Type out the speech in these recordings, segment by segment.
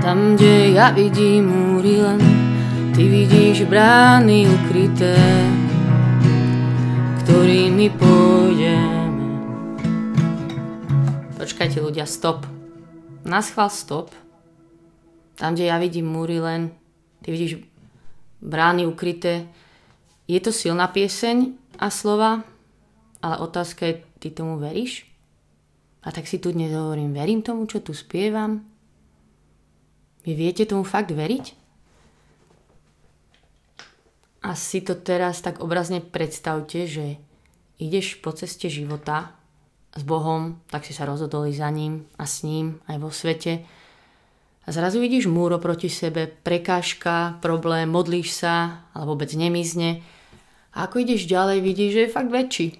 Tam, kde ja vidím múry len, ty vidíš brány ukryté, ktorými pôjdeme. Počkajte ľudia, stop. Naschval stop. Tam, kde ja vidím múry len, ty vidíš brány ukryté. Je to silná pieseň a slova, ale otázka je, ty tomu veríš? A tak si tu dnes hovorím, verím tomu, čo tu spievam? Vy viete tomu fakt veriť? A si to teraz tak obrazne predstavte, že ideš po ceste života s Bohom, tak si sa rozhodol za ním a s ním aj vo svete a zrazu vidíš múro proti sebe, prekážka, problém, modlíš sa, ale vôbec nemizne. A ako ideš ďalej, vidíš, že je fakt väčší.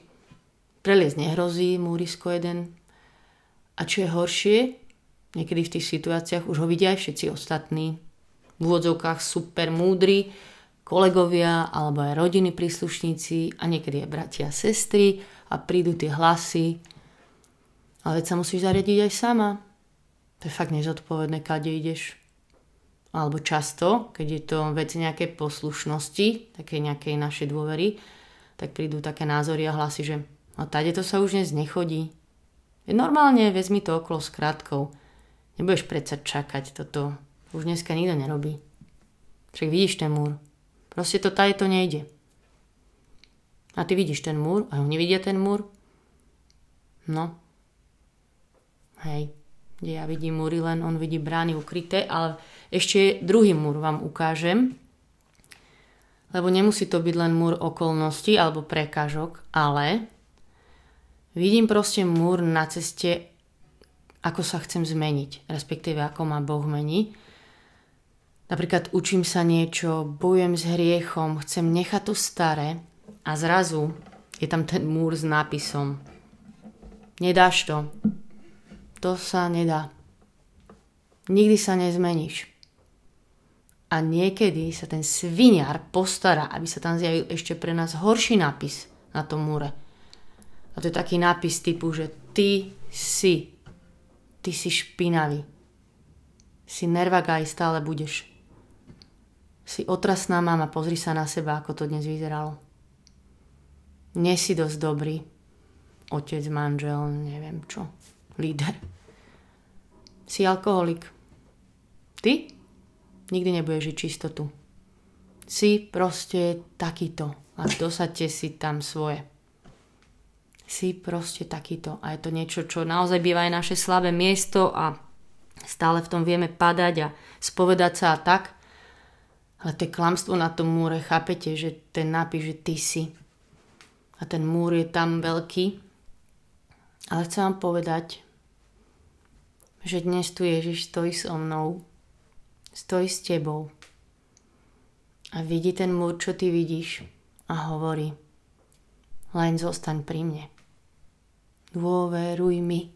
Preliez nehrozí, múrisko jeden. A čo je horšie, niekedy v tých situáciách už ho vidia aj všetci ostatní. V úvodzovkách super múdri, kolegovia alebo aj rodiny príslušníci a niekedy aj bratia a sestry a prídu tie hlasy. Ale veď sa musíš zariadiť aj sama. To je fakt nezodpovedné, kade ideš. Alebo často, keď je to vec nejakej poslušnosti, také nejakej našej dôvery, tak prídu také názory a hlasy, že no tade to sa už dnes nechodí. Normálne, vezmi to okolo s krátkou. Nebudeš predsa čakať, toto už dneska nikto nerobí. Však vidíš ten múr. Proste to tady to nejde. A ty vidíš ten múr a oni vidia ten múr. No. Hej kde ja vidím múry, len on vidí brány ukryté, ale ešte druhý múr vám ukážem, lebo nemusí to byť len múr okolností alebo prekážok, ale vidím proste múr na ceste, ako sa chcem zmeniť, respektíve ako ma Boh mení. Napríklad učím sa niečo, bojujem s hriechom, chcem nechať to staré a zrazu je tam ten múr s nápisom Nedáš to, to sa nedá. Nikdy sa nezmeníš. A niekedy sa ten sviniar postará, aby sa tam zjavil ešte pre nás horší nápis na tom múre. A to je taký nápis typu, že ty si, ty si špinavý. Si nervagaj, stále budeš. Si otrasná mama, pozri sa na seba, ako to dnes vyzeralo. Nie si dosť dobrý. Otec, manžel, neviem čo líder. Si alkoholik. Ty nikdy nebudeš žiť čistotu. Si proste takýto a dosaďte si tam svoje. Si proste takýto a je to niečo, čo naozaj býva aj naše slabé miesto a stále v tom vieme padať a spovedať sa a tak. Ale to je klamstvo na tom múre, chápete, že ten nápis, že ty si. A ten múr je tam veľký. Ale chcem vám povedať, že dnes tu Ježiš stojí so mnou, stojí s tebou a vidí ten múr, čo ty vidíš a hovorí, len zostaň pri mne. Dôveruj mi.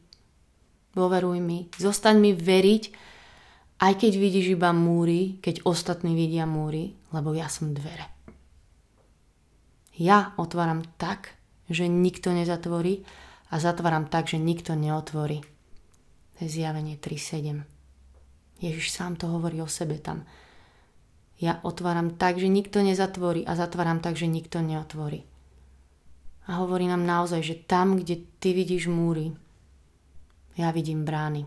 Dôveruj mi. Zostaň mi veriť, aj keď vidíš iba múry, keď ostatní vidia múry, lebo ja som dvere. Ja otváram tak, že nikto nezatvorí a zatváram tak, že nikto neotvorí. To je zjavenie 3.7. Ježiš sám to hovorí o sebe tam. Ja otváram tak, že nikto nezatvorí a zatváram tak, že nikto neotvorí. A hovorí nám naozaj, že tam, kde ty vidíš múry, ja vidím brány.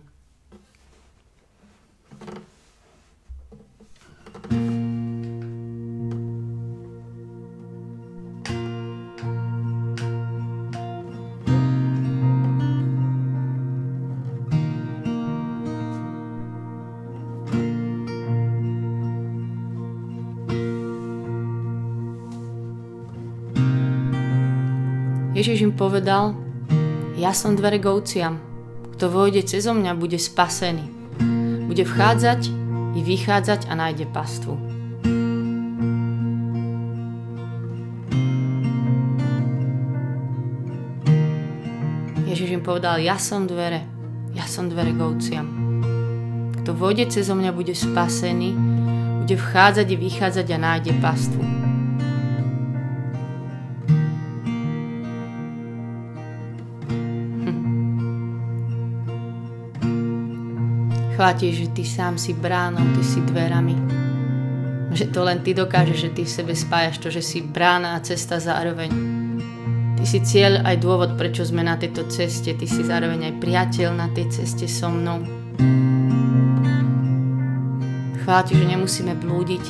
Povedal, ja som dvere govciam, kto vojde cez mňa, bude spasený. Bude vchádzať i vychádzať a nájde pastvu. Ježiš im povedal, ja som dvere, ja som dvere govciam. Kto vojde cez mňa, bude spasený, bude vchádzať i vychádzať a nájde pastvu. Chváti, že ty sám si bránou, ty si dverami. Že to len ty dokážeš, že ty v sebe spájaš to, že si brána a cesta zároveň. Ty si cieľ aj dôvod, prečo sme na tejto ceste. Ty si zároveň aj priateľ na tej ceste so mnou. Chvála ti, že nemusíme blúdiť,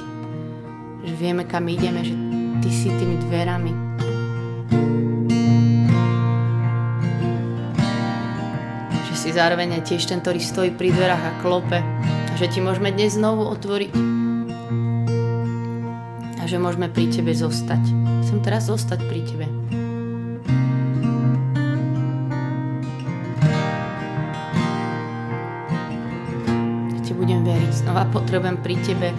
že vieme, kam ideme, že ty si tými dverami. Si zároveň aj tiež ten, ktorý stojí pri dverách a klope. A že ti môžeme dnes znovu otvoriť. A že môžeme pri tebe zostať. Chcem teraz zostať pri tebe. znova potrebujem pri tebe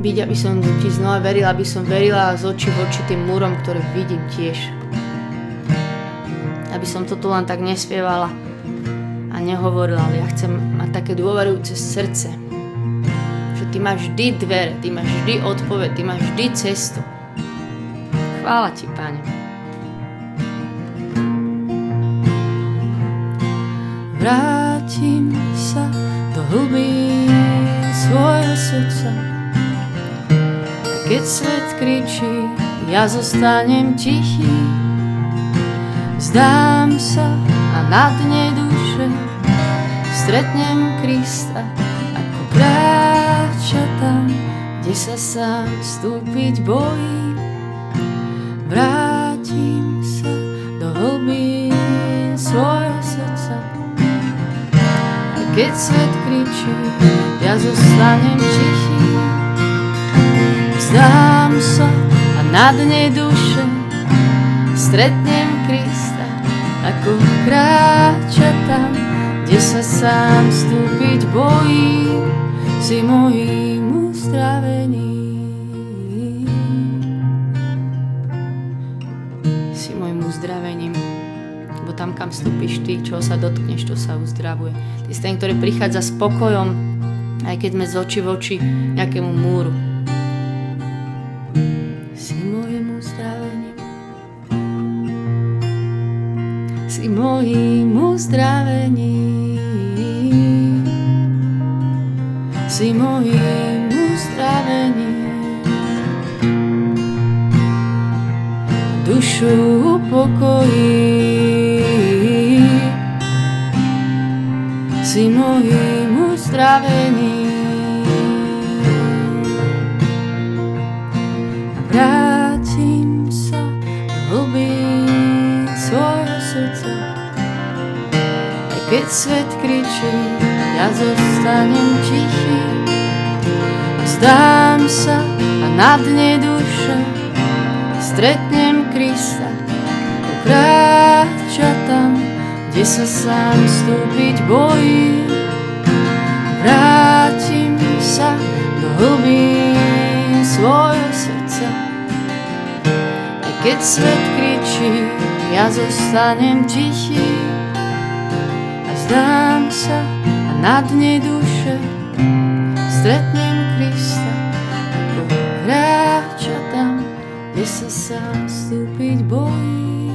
byť, aby som ti znova verila, aby som verila z očí v oči tým múrom, ktoré vidím tiež. Aby som toto len tak nespievala a nehovorila, ale ja chcem mať také dôverujúce srdce, že ty máš vždy dvere, ty máš vždy odpoveď, ty máš vždy cestu. Chvála ti, Pane. Vrátim sa do hlubín svojho srdca. Keď svet kričí, ja zostanem tichý. Zdám sa a na dne stretnem Krista, ako kráča tam, kde sa sám vstúpiť bojí. Vrátim sa do hlbín svojho srdca. A keď svet kričí, ja zostanem tichý. Vzdám sa a na dne duše stretnem Krista, ako kráča tam, kde sa sám vstúpiť bojí, si mojím uzdravením. Si mojím uzdravením lebo tam, kam vstúpiš ty, čo sa dotkneš, to sa uzdravuje. Ty si ten, ktorý prichádza s pokojom, aj keď sme z oči v oči nejakému múru. Si môjim uzdravením. Si môjim uzdravením. Si môjim uzdravením. Dušu upokojí. Si môjim uzdravením. Keď svet kričí, ja zostanem tichý. Zdám sa a na dne duše stretnem Krista, kráča tam, kde sa sám vstúpiť bojí. Vrátim sa do hlbín svojho srdca. A keď svet kričí, ja zostanem tichý. Vzdám sa a na dne duše stretnem kráča tam, kde sa sám vstúpiť bojí.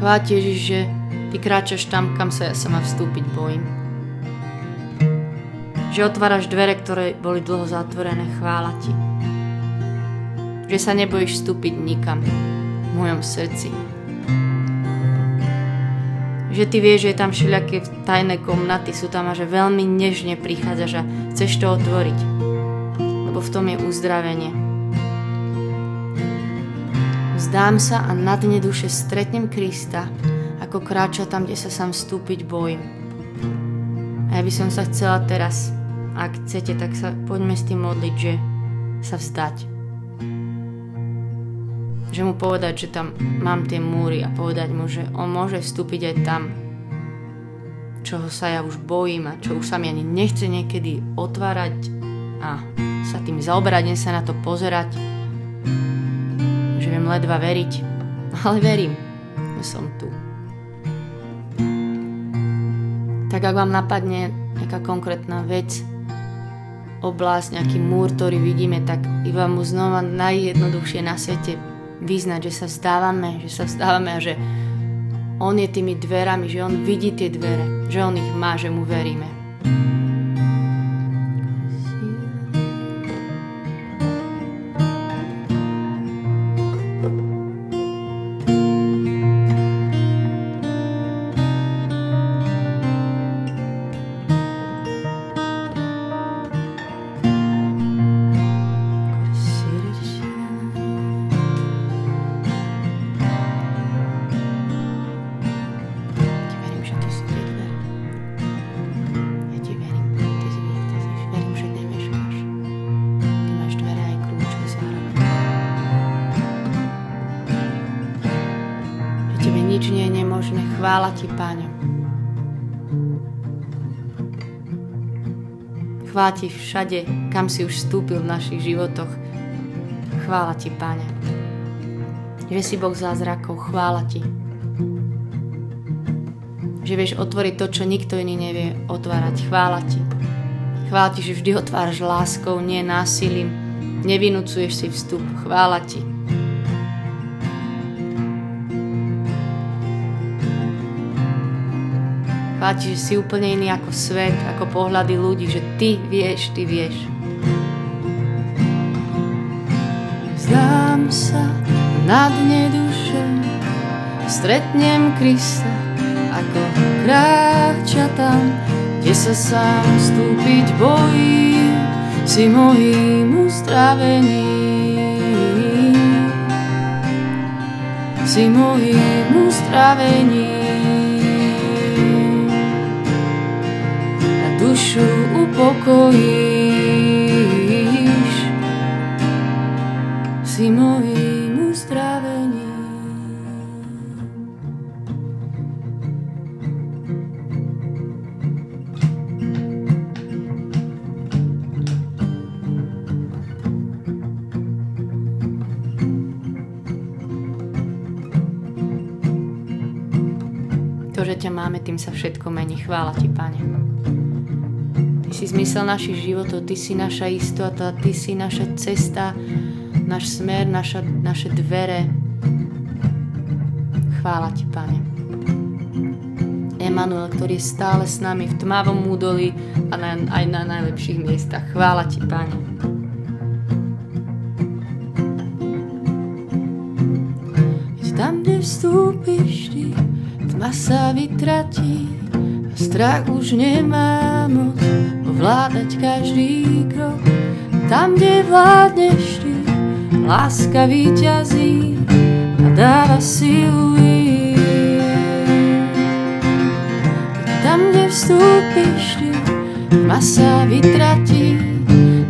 Chváť že ty kráčaš tam, kam sa ja sama vstúpiť bojím. Že otváraš dvere, ktoré boli dlho zatvorené, chvála ti. Že sa nebojíš vstúpiť nikam v mojom srdci, že ty vieš, že je tam všelijaké tajné komnaty, sú tam a že veľmi nežne prichádzaš a chceš to otvoriť. Lebo v tom je uzdravenie. Vzdám sa a na dne duše stretnem Krista, ako kráča tam, kde sa sám vstúpiť bojím. A ja by som sa chcela teraz, ak chcete, tak sa poďme s tým modliť, že sa vzdať že mu povedať, že tam mám tie múry a povedať mu, že on môže vstúpiť aj tam, čoho sa ja už bojím a čo už sa mi ani nechce niekedy otvárať a sa tým zaoberať, sa na to pozerať, že viem ledva veriť, ale verím, že som tu. Tak ak vám napadne nejaká konkrétna vec, oblasť, nejaký múr, ktorý vidíme, tak iba mu znova najjednoduchšie na svete vyznať, že sa vzdávame, že sa vzdávame a že On je tými dverami, že On vidí tie dvere, že On ich má, že mu veríme. Chvála Ti, Páňo. Chvála Ti všade, kam si už vstúpil v našich životoch. Chvála Ti, Páne. Že si Boh zázrakov, chvála Ti. Že vieš otvoriť to, čo nikto iný nevie otvárať. Chvála Ti. Chvála Ti, že vždy otváraš láskou, nie násilím. Nevinúcuješ si vstup. Chvála Ti. Páči, že si úplne iný ako svet, ako pohľady ľudí, že ty vieš, ty vieš. Vzdám sa na dne duše, stretnem Krista, ako kráča tam, kde sa sám stúpiť bojí, si mojím uzdravením. Si mojím uzdravením. Dušu upokojíš, si mojím uzdravením. To, že ťa máme, tým sa všetko mení. Chvála ti, Pane si zmysel našich životov, Ty si naša istota, Ty si naša cesta, náš smer, naša, naše dvere. Chvála Ti, Pane. Emanuel, ktorý je stále s nami v tmavom údolí a na, aj na najlepších miestach. Chvála Ti, Pane. Tam, kde vstúpiš Ty, tma sa vytratí, strach už nemá moc ovládať každý krok. Tam, kde vládneš ty, láska víťazí a dáva silu Tam, kde vstúpiš ty, sa vytratí,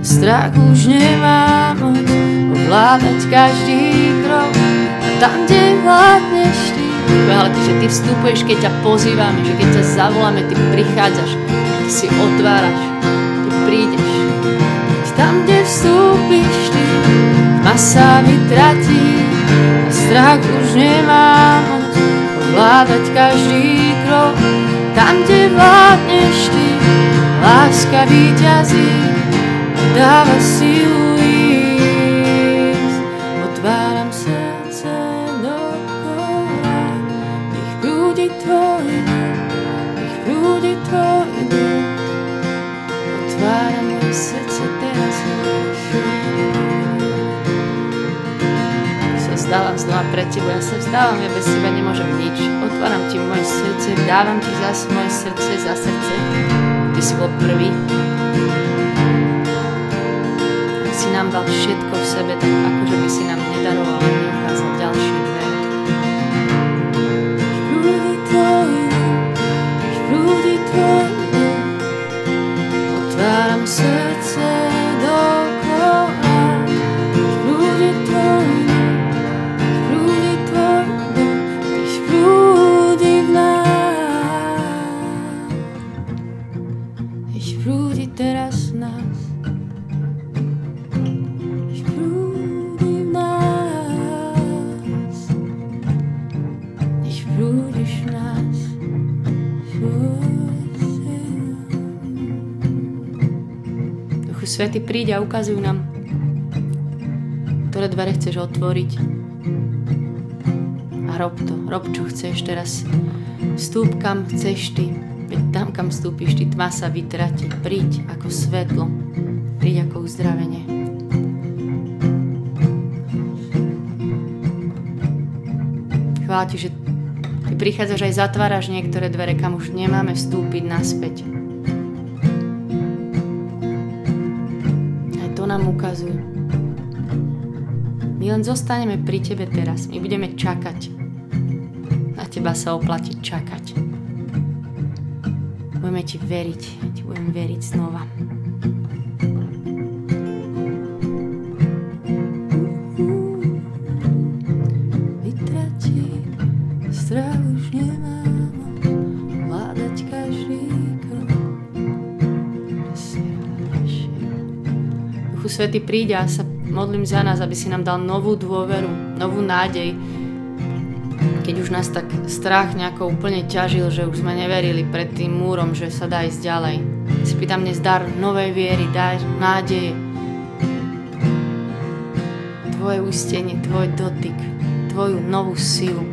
strach už nemá moc ovládať každý krok. Tam, kde vládneš ty, ale ty, že ty vstupuješ, keď ťa pozývame, že keď ťa zavoláme, ty prichádzaš, si otváraš prídeš. Tam, kde vstúpiš ty, ma sa vytratí a strach už nemá moc ovládať každý krok. Tam, kde vládneš ty, láska vyťazí a dáva silu vzdávam znova pre Teba, ja sa vzdávam, ja bez Teba nemôžem nič. Otváram Ti moje srdce, dávam Ti zase moje srdce, za srdce. Ty si bol prvý. Ak si nám dal všetko v sebe, tak akože by si nám nedaroval a neukázal ďalšie Svety, príď a ukazuj nám, ktoré dvere chceš otvoriť. A rob to. Rob, čo chceš teraz. Vstúp, kam chceš ty. Veď tam, kam vstúpiš, ty tma sa vytratí. Príď ako svetlo. Príď ako uzdravenie. Chvála že ty prichádzaš aj zatváraš niektoré dvere, kam už nemáme vstúpiť naspäť. To nám ukazujú. My len zostaneme pri tebe teraz. My budeme čakať. Na teba sa oplatí čakať. Budeme ti veriť. Ti budem veriť znova. Svety príde a sa modlím za nás, aby si nám dal novú dôveru, novú nádej. Keď už nás tak strach nejako úplne ťažil, že už sme neverili pred tým múrom, že sa dá ísť ďalej. Si pýtam dnes dar novej viery, daj nádeje. Tvoje ústenie, tvoj dotyk, tvoju novú silu.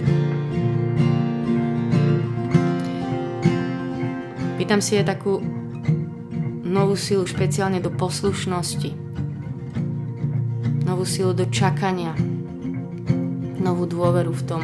Pýtam si je takú novú silu špeciálne do poslušnosti novú silu do čakania, novú dôveru v tom,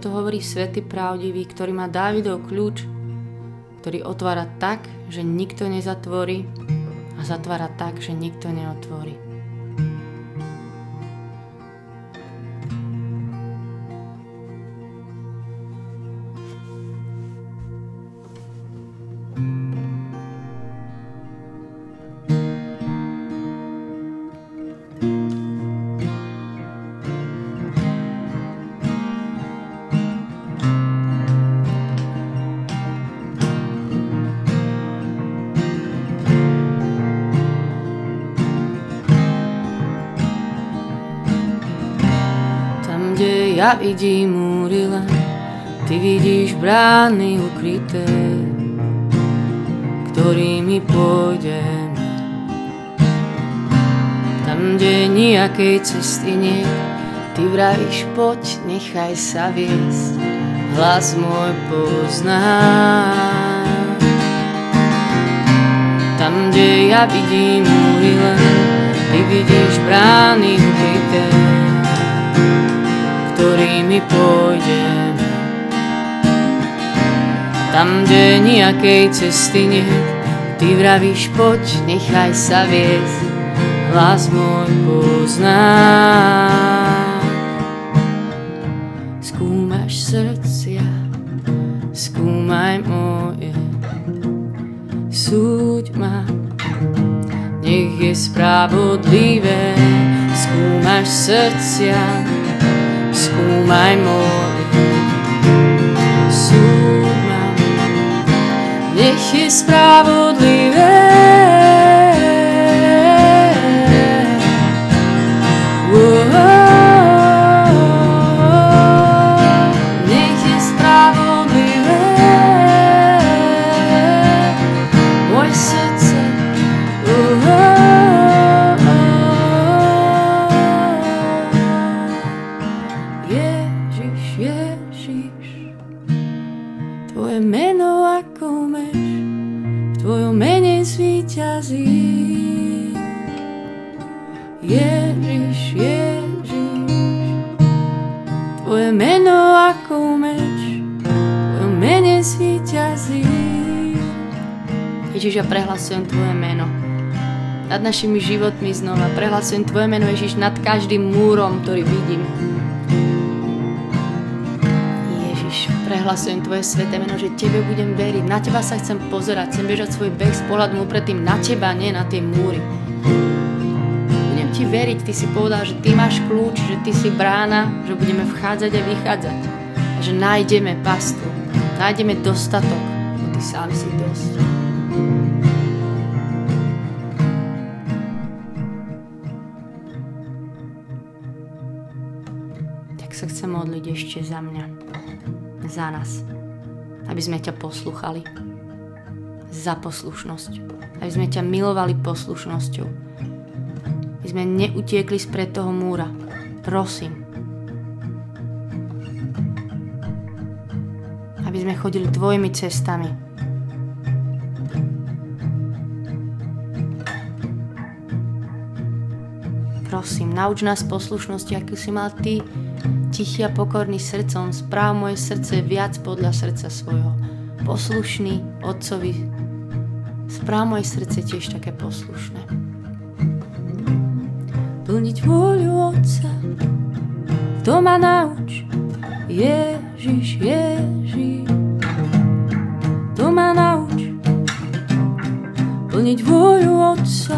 Toto hovorí svätý pravdivý, ktorý má Dávidov kľúč, ktorý otvára tak, že nikto nezatvorí a zatvára tak, že nikto neotvorí. Ja vidím múry len, ty vidíš brány ukryté, ktorými pôjdem. Tam, kde nejakej cesty nie, ty vravíš, poď, nechaj sa viesť, hlas môj pozná. Tam, kde ja vidím múry len, ty vidíš brány ukryté, ktorými pôjdem. Tam, kde nejakej cesty nie, ty vravíš, poď, nechaj sa viesť, hlas môj pozná. Skúmaš srdcia, skúmaj moje, súď ma, nech je spravodlivé, skúmaš srdcia, skúmaj môj súd Nech je spravodlivé. Našimi životmi znova. Prehlasujem Tvoje meno, Ježiš, nad každým múrom, ktorý vidím. Ježiš, prehlasujem Tvoje sveté meno, že Tebe budem veriť. Na Teba sa chcem pozerať, chcem bežať svoj beh s pohľadom predtým na Teba, nie na tie múry. Budem Ti veriť. Ty si povedal, že ty máš kľúč, že ty si brána, že budeme vchádzať a vychádzať. A že nájdeme pastu, nájdeme dostatok, ty sám si dosť. Sa modliť ešte za mňa, za nás, aby sme ťa posluchali za poslušnosť. Aby sme ťa milovali poslušnosťou. Aby sme neutiekli spred toho múra. Prosím. Aby sme chodili tvojimi cestami. Prosím, nauč nás poslušnosti, akú si mal ty, tichý a pokorný srdcom, správ moje srdce viac podľa srdca svojho. Poslušný Otcovi Správ moje srdce tiež také poslušné. Plniť vôľu Otca, to ma nauč. Ježiš, Ježiš, to ma nauč. Plniť vôľu Otca,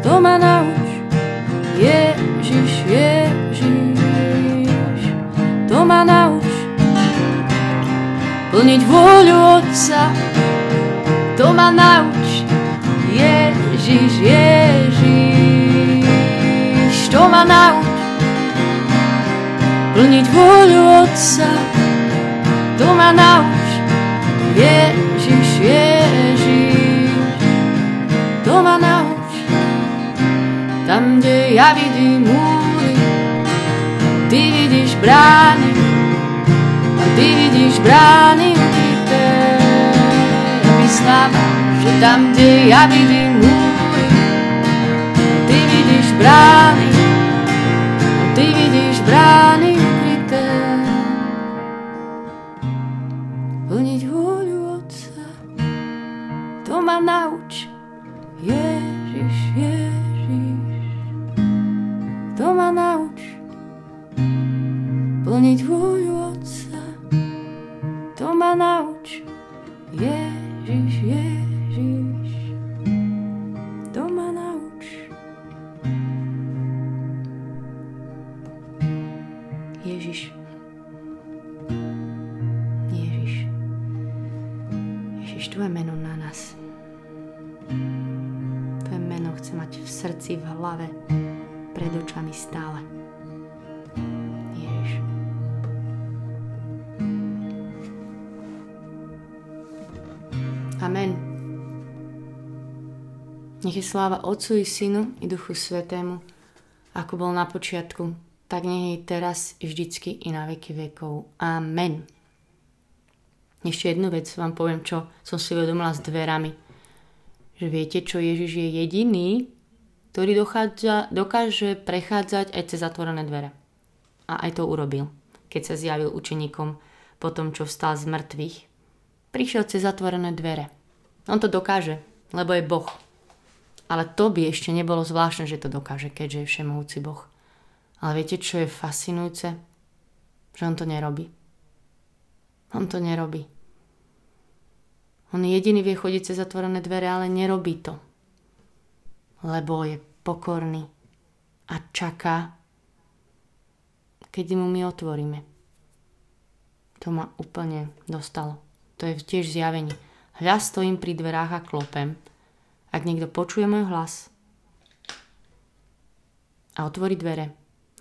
to ma nauč. Ježiš, Ježiš, ma nauč. Plniť vôľu Otca, to ma nauč. Ježiš, Ježiš, to ma nauč. Plniť vôľu Otca, to ma nauč. Ježiš, Ježiš, to ma nauč. Tam, kde ja vidím múry, ty vidíš brány, a ty vidíš brány myslávam, že tam, kde ja vidím múry, ty vidíš brány, ty vidíš brány ukryté. Plniť vôľu Otca, to ma nauč, Ježiš, Ježiš, Plniť vôľu Otca, to ma Nech je sláva Otcu i Synu i Duchu Svetému, ako bol na počiatku, tak nech je teraz i vždycky i na veky vekov. Amen. Ešte jednu vec vám poviem, čo som si uvedomila s dverami. Že viete, čo Ježiš je jediný, ktorý dochádza, dokáže prechádzať aj cez zatvorené dvere. A aj to urobil, keď sa zjavil učeníkom po tom, čo vstal z mŕtvych. Prišiel cez zatvorené dvere. On to dokáže, lebo je Boh. Ale to by ešte nebolo zvláštne, že to dokáže, keďže je všemovúci Boh. Ale viete, čo je fascinujúce? Že on to nerobí. On to nerobí. On jediný vie chodiť cez zatvorené dvere, ale nerobí to. Lebo je pokorný a čaká, keď mu my otvoríme. To ma úplne dostalo. To je tiež zjavenie. Hľa stojím pri dverách a klopem. Ak niekto počuje môj hlas a otvorí dvere,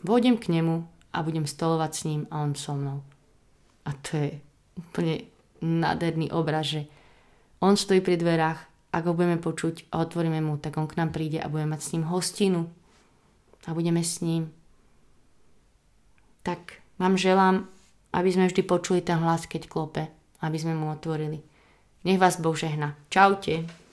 vôjdem k nemu a budem stolovať s ním a on so mnou. A to je úplne nádherný obraz, že on stojí pri dverách, ak ho budeme počuť a otvoríme mu, tak on k nám príde a budeme mať s ním hostinu a budeme s ním. Tak vám želám, aby sme vždy počuli ten hlas, keď klope, aby sme mu otvorili. Nech vás Boh žehna. Čaute.